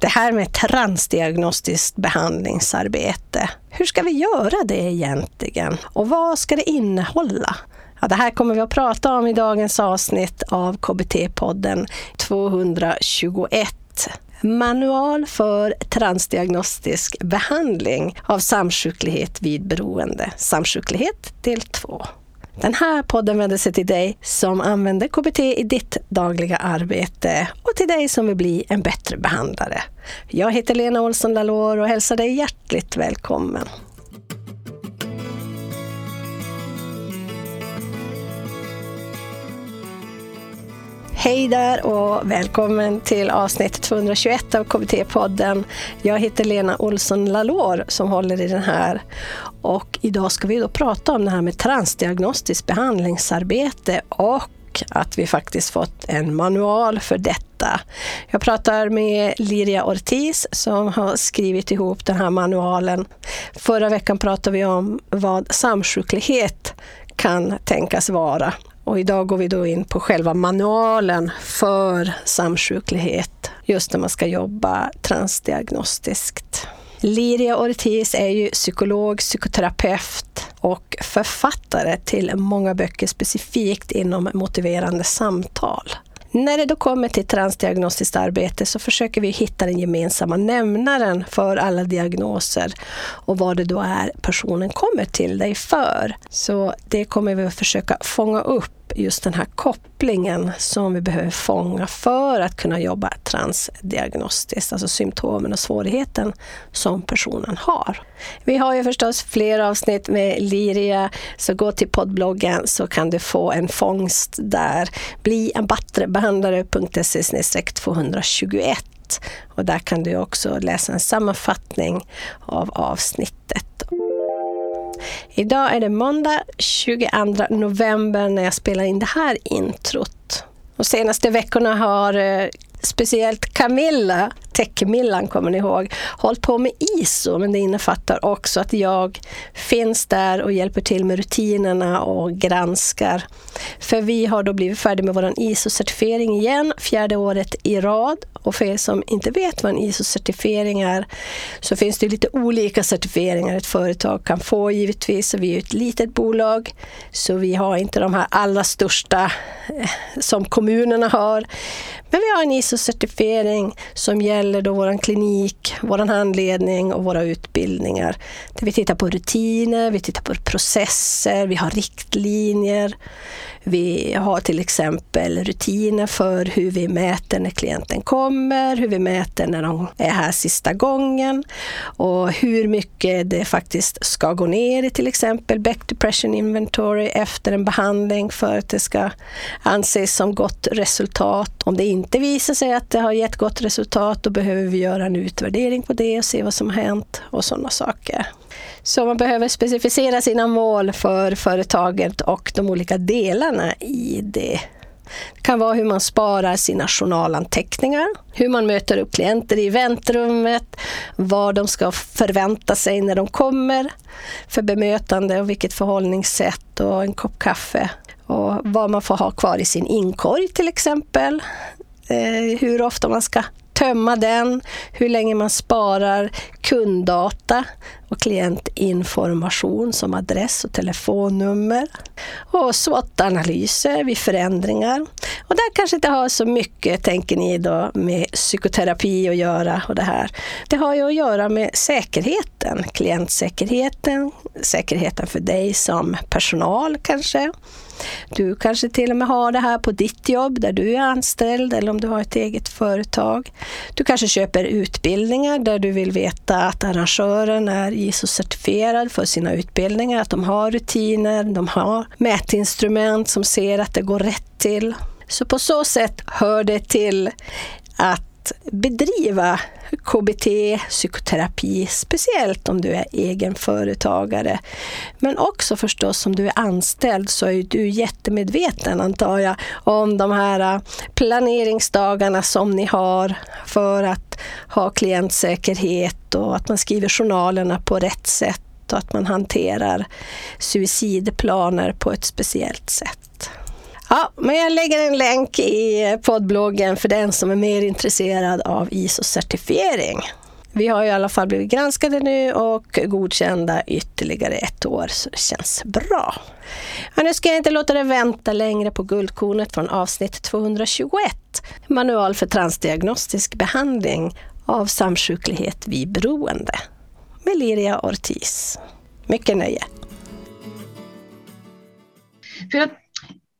Det här med transdiagnostiskt behandlingsarbete, hur ska vi göra det egentligen? Och vad ska det innehålla? Ja, det här kommer vi att prata om i dagens avsnitt av KBT-podden 221. Manual för transdiagnostisk behandling av samsjuklighet vid beroende. Samsjuklighet del 2. Den här podden vänder sig till dig som använder KBT i ditt dagliga arbete och till dig som vill bli en bättre behandlare. Jag heter Lena Olsson Lalor och hälsar dig hjärtligt välkommen. Hej där och välkommen till avsnitt 221 av KBT-podden. Jag heter Lena Olsson Lalor som håller i den här. Och idag ska vi då prata om det här med transdiagnostiskt behandlingsarbete och att vi faktiskt fått en manual för detta. Jag pratar med Liria Ortiz som har skrivit ihop den här manualen. Förra veckan pratade vi om vad samsjuklighet kan tänkas vara. Och idag går vi då in på själva manualen för samsjuklighet, just när man ska jobba transdiagnostiskt. Liria Ortiz är ju psykolog, psykoterapeut och författare till många böcker specifikt inom motiverande samtal. När det då kommer till transdiagnostiskt arbete så försöker vi hitta den gemensamma nämnaren för alla diagnoser och vad det då är personen kommer till dig för. Så det kommer vi att försöka fånga upp just den här kopplingen som vi behöver fånga för att kunna jobba transdiagnostiskt, alltså symptomen och svårigheten som personen har. Vi har ju förstås fler avsnitt med Liria, så gå till poddbloggen så kan du få en fångst där. Bli en bättre behandlare.se 221 och där kan du också läsa en sammanfattning av avsnittet. Idag är det måndag 22 november när jag spelar in det här introt. De senaste veckorna har eh, speciellt Camilla, Teckmillan kommer ni ihåg, hållit på med ISO, men det innefattar också att jag finns där och hjälper till med rutinerna och granskar. För vi har då blivit färdiga med vår ISO-certifiering igen, fjärde året i rad. Och för er som inte vet vad en ISO-certifiering är så finns det lite olika certifieringar ett företag kan få givetvis. vi är ett litet bolag så vi har inte de här allra största eh, som kommunerna har. Men vi har en ISO-certifiering som gäller då vår klinik, vår handledning och våra utbildningar. Där vi tittar på rutiner, vi tittar på processer, vi har riktlinjer. Vi har till exempel rutiner för hur vi mäter när klienten kommer, hur vi mäter när de är här sista gången och hur mycket det faktiskt ska gå ner i till exempel back depression inventory efter en behandling för att det ska anses som gott resultat. Om det inte visar sig att det har gett gott resultat, då behöver vi göra en utvärdering på det och se vad som har hänt och sådana saker. Så man behöver specificera sina mål för företaget och de olika delarna i det. Det kan vara hur man sparar sina journalanteckningar, hur man möter upp klienter i väntrummet, vad de ska förvänta sig när de kommer för bemötande och vilket förhållningssätt och en kopp kaffe. Och vad man får ha kvar i sin inkorg till exempel. Eh, hur ofta man ska tömma den, hur länge man sparar kunddata och klientinformation som adress och telefonnummer. Och SWOT-analyser vid förändringar. Och där kanske inte har så mycket, tänker ni då, med psykoterapi att göra och det här. Det har ju att göra med säkerheten, klientsäkerheten, säkerheten för dig som personal kanske. Du kanske till och med har det här på ditt jobb där du är anställd eller om du har ett eget företag. Du kanske köper utbildningar där du vill veta att arrangören är ISO-certifierad för sina utbildningar, att de har rutiner, de har mätinstrument som ser att det går rätt till. Så på så sätt hör det till att bedriva KBT, psykoterapi, speciellt om du är egenföretagare. Men också förstås om du är anställd så är du jättemedveten antar jag om de här äh, planeringsdagarna som ni har för att ha klientsäkerhet och att man skriver journalerna på rätt sätt och att man hanterar suicidplaner på ett speciellt sätt. Ja, men jag lägger en länk i eh, poddbloggen för den som är mer intresserad av ISO-certifiering. Vi har i alla fall blivit granskade nu och godkända ytterligare ett år, så det känns bra. Men nu ska jag inte låta dig vänta längre på guldkornet från avsnitt 221, Manual för transdiagnostisk behandling av samsjuklighet vid beroende, med Liria Ortiz. Mycket nöje! För att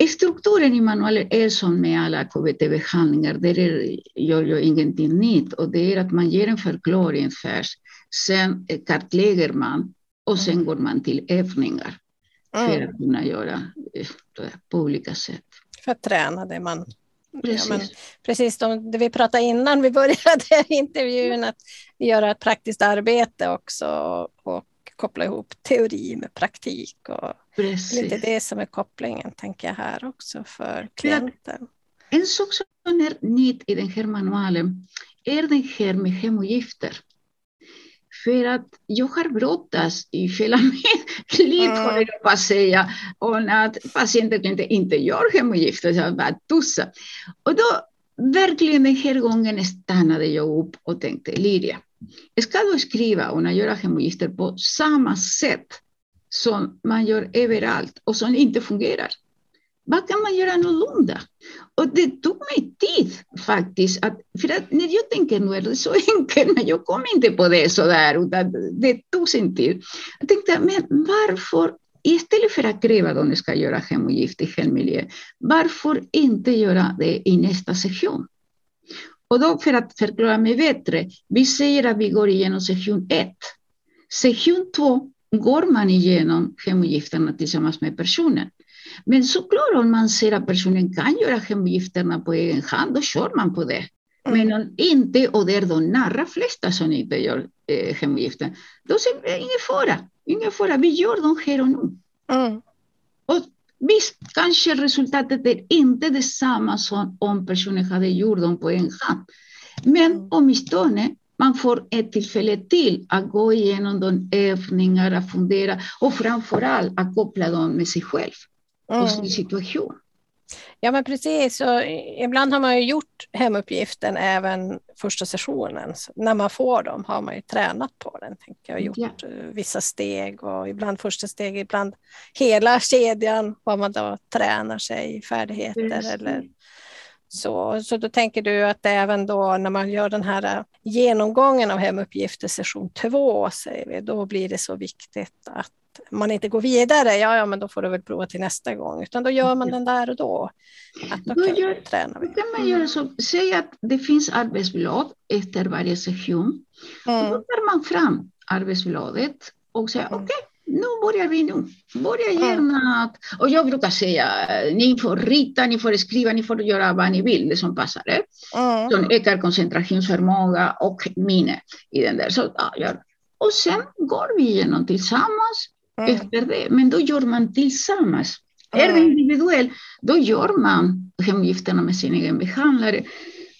strukturen i manualen är som med alla KBT-behandlingar, där är, gör jag ingenting nytt och det är att man ger en förklaring först, sen kartlägger man och sen går man till övningar för mm. att kunna göra det på olika sätt. För att träna det man... Precis. Ja, men, precis det vi pratade innan vi började intervjun, att göra ett praktiskt arbete också och koppla ihop teori med praktik. Och Precis. lite det som är kopplingen, tänker jag här också för klienten. En sak som är nytt i den här manualen är den här med hemogifter. För att jag har brottats i hela mitt liv, mm. håller jag på att säga, om att patienter inte, inte gör hemogifter, så bara tussa. Och då, verkligen den här gången stannade jag upp och tänkte, Lydia, ska du skriva och göra hemogifter på samma sätt som man gör överallt och som inte fungerar. Vad kan man göra annorlunda? Och det tog mig tid faktiskt. Att, för att när jag tänker nu är det så enkelt, men jag kom inte på det så där, utan det tog sin tid. Jag tänkte, men varför istället för att kräva att de ska göra hemogift i hemmiljö, varför inte göra det i nästa session? Och då för att förklara mig bättre, vi säger att vi går igenom session 1. Session 2 går man igenom hemogifterna tillsammans med personen. Men såklart om man ser att personen kan göra hemogifterna på egen hand, då kör man på det. Mm. Men om inte, och det är de nära flesta som inte gör eh, hemogifter, då är det ingen fara. Ingen fara, vi gör dem här och nu. Mm. Visst, kanske resultatet är inte detsamma som om personen hade gjort dem på en hand. Men mm. åtminstone man får ett tillfälle till att gå igenom de övningar, att fundera och framför allt att koppla dem med sig själv och mm. sin situation. Ja, men precis. Och ibland har man ju gjort hemuppgiften även första sessionen. Så när man får dem har man ju tränat på den. Tänker jag. Gjort ja. Eh, vissa steg och ibland första steg, ibland hela kedjan vad man då tränar sig i färdigheter. Precis. Eller så, så då tänker du att även då när man gör den här eh, genomgången av hemuppgifter session två, säger vi, då blir det så viktigt att man inte går vidare, ja, ja, men då får du väl prova till nästa gång, utan då gör man den där och då. Att, okay, då, gör, då kan man göra så, säg att det finns arbetsblad efter varje session. Mm. då tar man fram arbetsbladet och säger mm. okej, okay, nu börjar vi nu. Börja gärna att, och jag brukar säga, ni får rita, ni får skriva, ni får göra vad ni vill, det som passar er. Mm. Som ökar koncentrationsförmåga och minne i den där. Så, ja, och sen går vi igenom tillsammans mm. men då gör man tillsammans. Mm. Är det individuellt, då gör man hemgifterna med sin egen behandlare.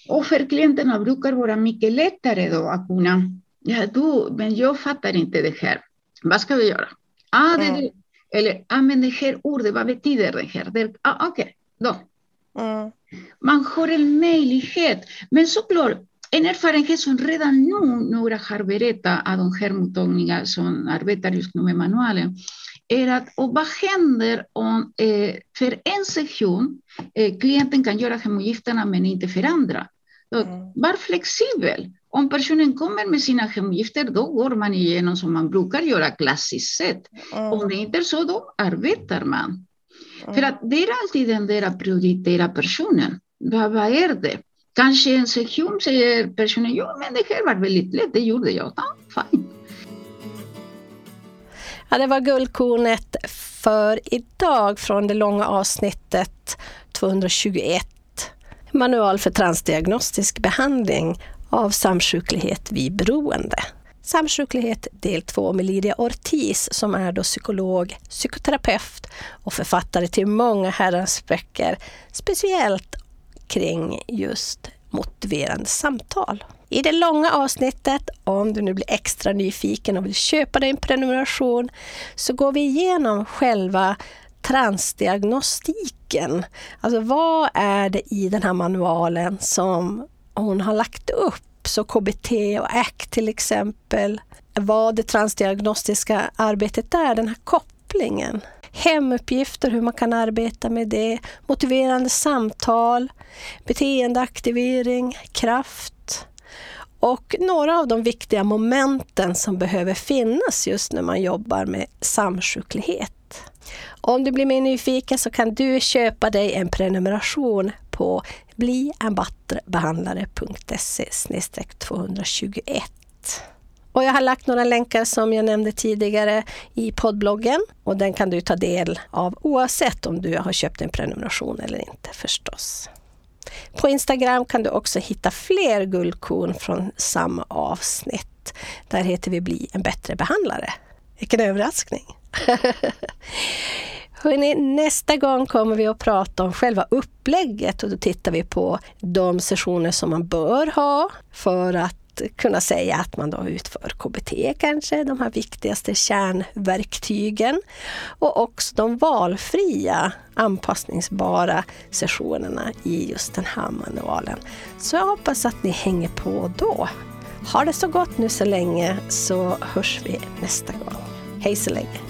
Och för klienterna brukar vara mycket lättare då att kunna, ja du, men jag fattar inte det här. Vad ska vi göra? Ah, det, mm. Eller, ah, men det här ordet, vad betyder det här? Det, ah, Okej, okay, då. Mm. Man har en möjlighet. Men såklart, en erfarenhet som redan nu några har berättat av de här mottagningar som arbetar just nu med manualen är att och vad händer om eh, för en session eh, klienten kan göra hemogifterna men inte för andra? Så, mm. Var flexibel. Om personen kommer med sina hemgifter, då går man igenom som man brukar göra klassiskt sett. Mm. Om det inte är så, då arbetar man. Mm. För att det är alltid den där att prioritera personen. Vad, vad är det? Kanske en sektion säger personen, ja men det här var väldigt lätt, det gjorde jag. Ja, fine. Ja, det var guldkornet för idag från det långa avsnittet 221 Manual för transdiagnostisk behandling av samsjuklighet vid beroende. Samsjuklighet del 2 med Lidia Ortiz som är då psykolog, psykoterapeut och författare till många herrans böcker, speciellt kring just motiverande samtal. I det långa avsnittet, om du nu blir extra nyfiken och vill köpa dig en prenumeration, så går vi igenom själva transdiagnostiken. Alltså vad är det i den här manualen som hon har lagt upp? Så KBT och ACT till exempel. Vad det transdiagnostiska arbetet är, den här kopplingen. Hemuppgifter, hur man kan arbeta med det. Motiverande samtal, beteendeaktivering, kraft. Och några av de viktiga momenten som behöver finnas just när man jobbar med samsjuklighet. Om du blir mer nyfiken så kan du köpa dig en prenumeration på blienbattrebehandlare.se 221. Och jag har lagt några länkar som jag nämnde tidigare i poddbloggen och den kan du ta del av oavsett om du har köpt en prenumeration eller inte förstås. På Instagram kan du också hitta fler guldkorn från samma avsnitt. Där heter vi Bli en bättre behandlare. Vilken överraskning! Hörrni, nästa gång kommer vi att prata om själva upplägget och då tittar vi på de sessioner som man bör ha för att kunna säga att man då utför KBT kanske, de här viktigaste kärnverktygen. Och också de valfria anpassningsbara sessionerna i just den här manualen. Så jag hoppas att ni hänger på då. Ha det så gott nu så länge så hörs vi nästa gång. Hej så länge!